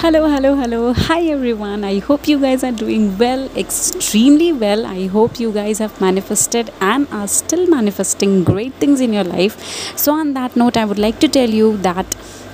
Hello, hello, hello. Hi, everyone. I hope you guys are doing well, extremely well. I hope you guys have manifested and are still manifesting great things in your life. So, on that note, I would like to tell you that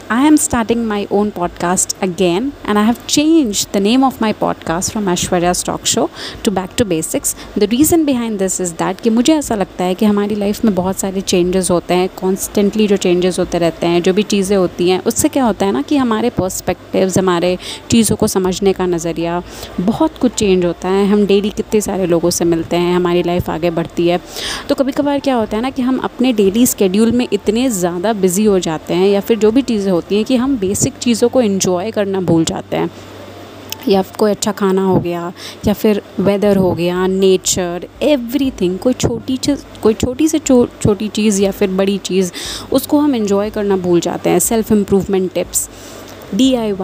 I am starting my own podcast again, and I have changed the name of my podcast from Ashwarya's Talk Show to Back to Basics. The reason behind this is that कि मुझे ऐसा लगता है कि हमारी life में बहुत सारे चेंजेस होते हैं कॉन्स्टेंटली जो चेंजेस होते रहते हैं जो भी चीज़ें होती हैं उससे क्या होता है ना कि हमारे पर्सपेक्टिव्स हमारे चीज़ों को समझने का नज़रिया बहुत कुछ चेंज होता है हम डेली कितने सारे लोगों से मिलते हैं हमारी लाइफ आगे बढ़ती है तो कभी कभार क्या होता है ना कि हम अपने डेली स्केड्यूल में इतने ज़्यादा बिज़ी हो जाते हैं या फिर जो भी चीज़ें होती हैं कि हम बेसिक चीज़ों को इन्जॉय करना भूल जाते हैं। या कोई अच्छा खाना हो गया या फिर वेदर हो गया नेचर एवरीथिंग कोई छोटी चीज़ कोई छोटी से छो, छोटी चीज़ या फिर बड़ी चीज़ उसको हम इन्जॉय करना भूल जाते हैं। सेल्फ़ इम्प्रूवमेंट टिप्स डी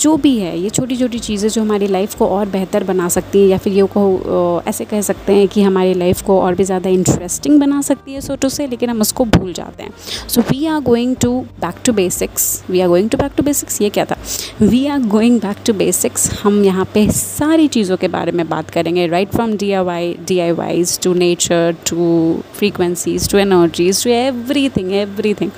जो भी है, ये छोटी छोटी चीज़ें जो हमारी लाइफ को और बेहतर बना सकती हैं या फिर ये को ऐसे कह सकते हैं कि हमारी लाइफ को और भी ज़्यादा इंटरेस्टिंग बना सकती है सोटो से लेकिन हम उसको भूल जाते हैं। So we are going to back to basics we are going to back to basics ये क्या था? We are going back to basics हम यहाँ पे सारी चीज़ों के बारे में बात करेंगे right from D I Y D I Ys to nature to frequencies to energies to everything everything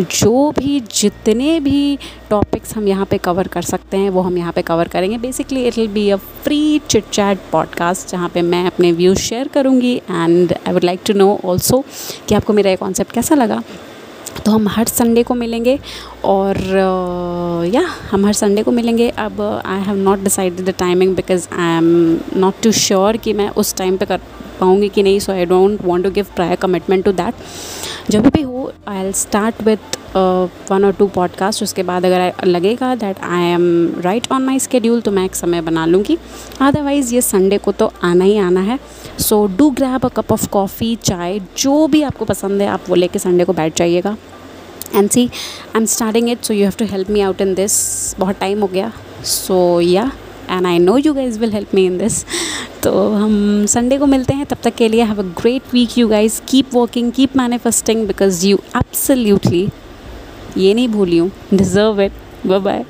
जो भी जितने भी टॉपिक्स हम यहाँ पे कवर कर सकते हैं वो हम यहाँ पे कवर करेंगे। Basically it will be a free chit chat podcast जहाँ पे मैं अपने व्यूज़ शेयर करूँगी and I would like to know also कि आपको मेरा ये कॉन्सेप्ट कैसा लगा। तो हम हर संडे को मिलेंगे और या uh, हम हर संडे को मिलेंगे। अब I have not decided the timing because I am not too sure कि मैं उस टाइम पे कर पाऊँगी कि नहीं so I don't want to give prior commitment to that जब भी हो I'll start with one और टू पॉडकास्ट उसके बाद अगर लगेगा that I am right on my schedule तो मैं एक समय बना लूँगी। अदरवाइज़ ये संडे को तो आना ही आना है। So do grab a cup of coffee चाय, जो भी आपको पसंद है, आप वो लेके संडे को बैठ जाइएगा। And see I am starting it so you have to help me out in this बहुत टाइम हो गया। So yeah and I know you guys will help me in this तो हम संडे को मिलते हैं। तब तक के लिए have a great week you guys keep working keep manifesting because you absolutely ये नहीं भूली हूँ डिज़र्व इट बाय बाय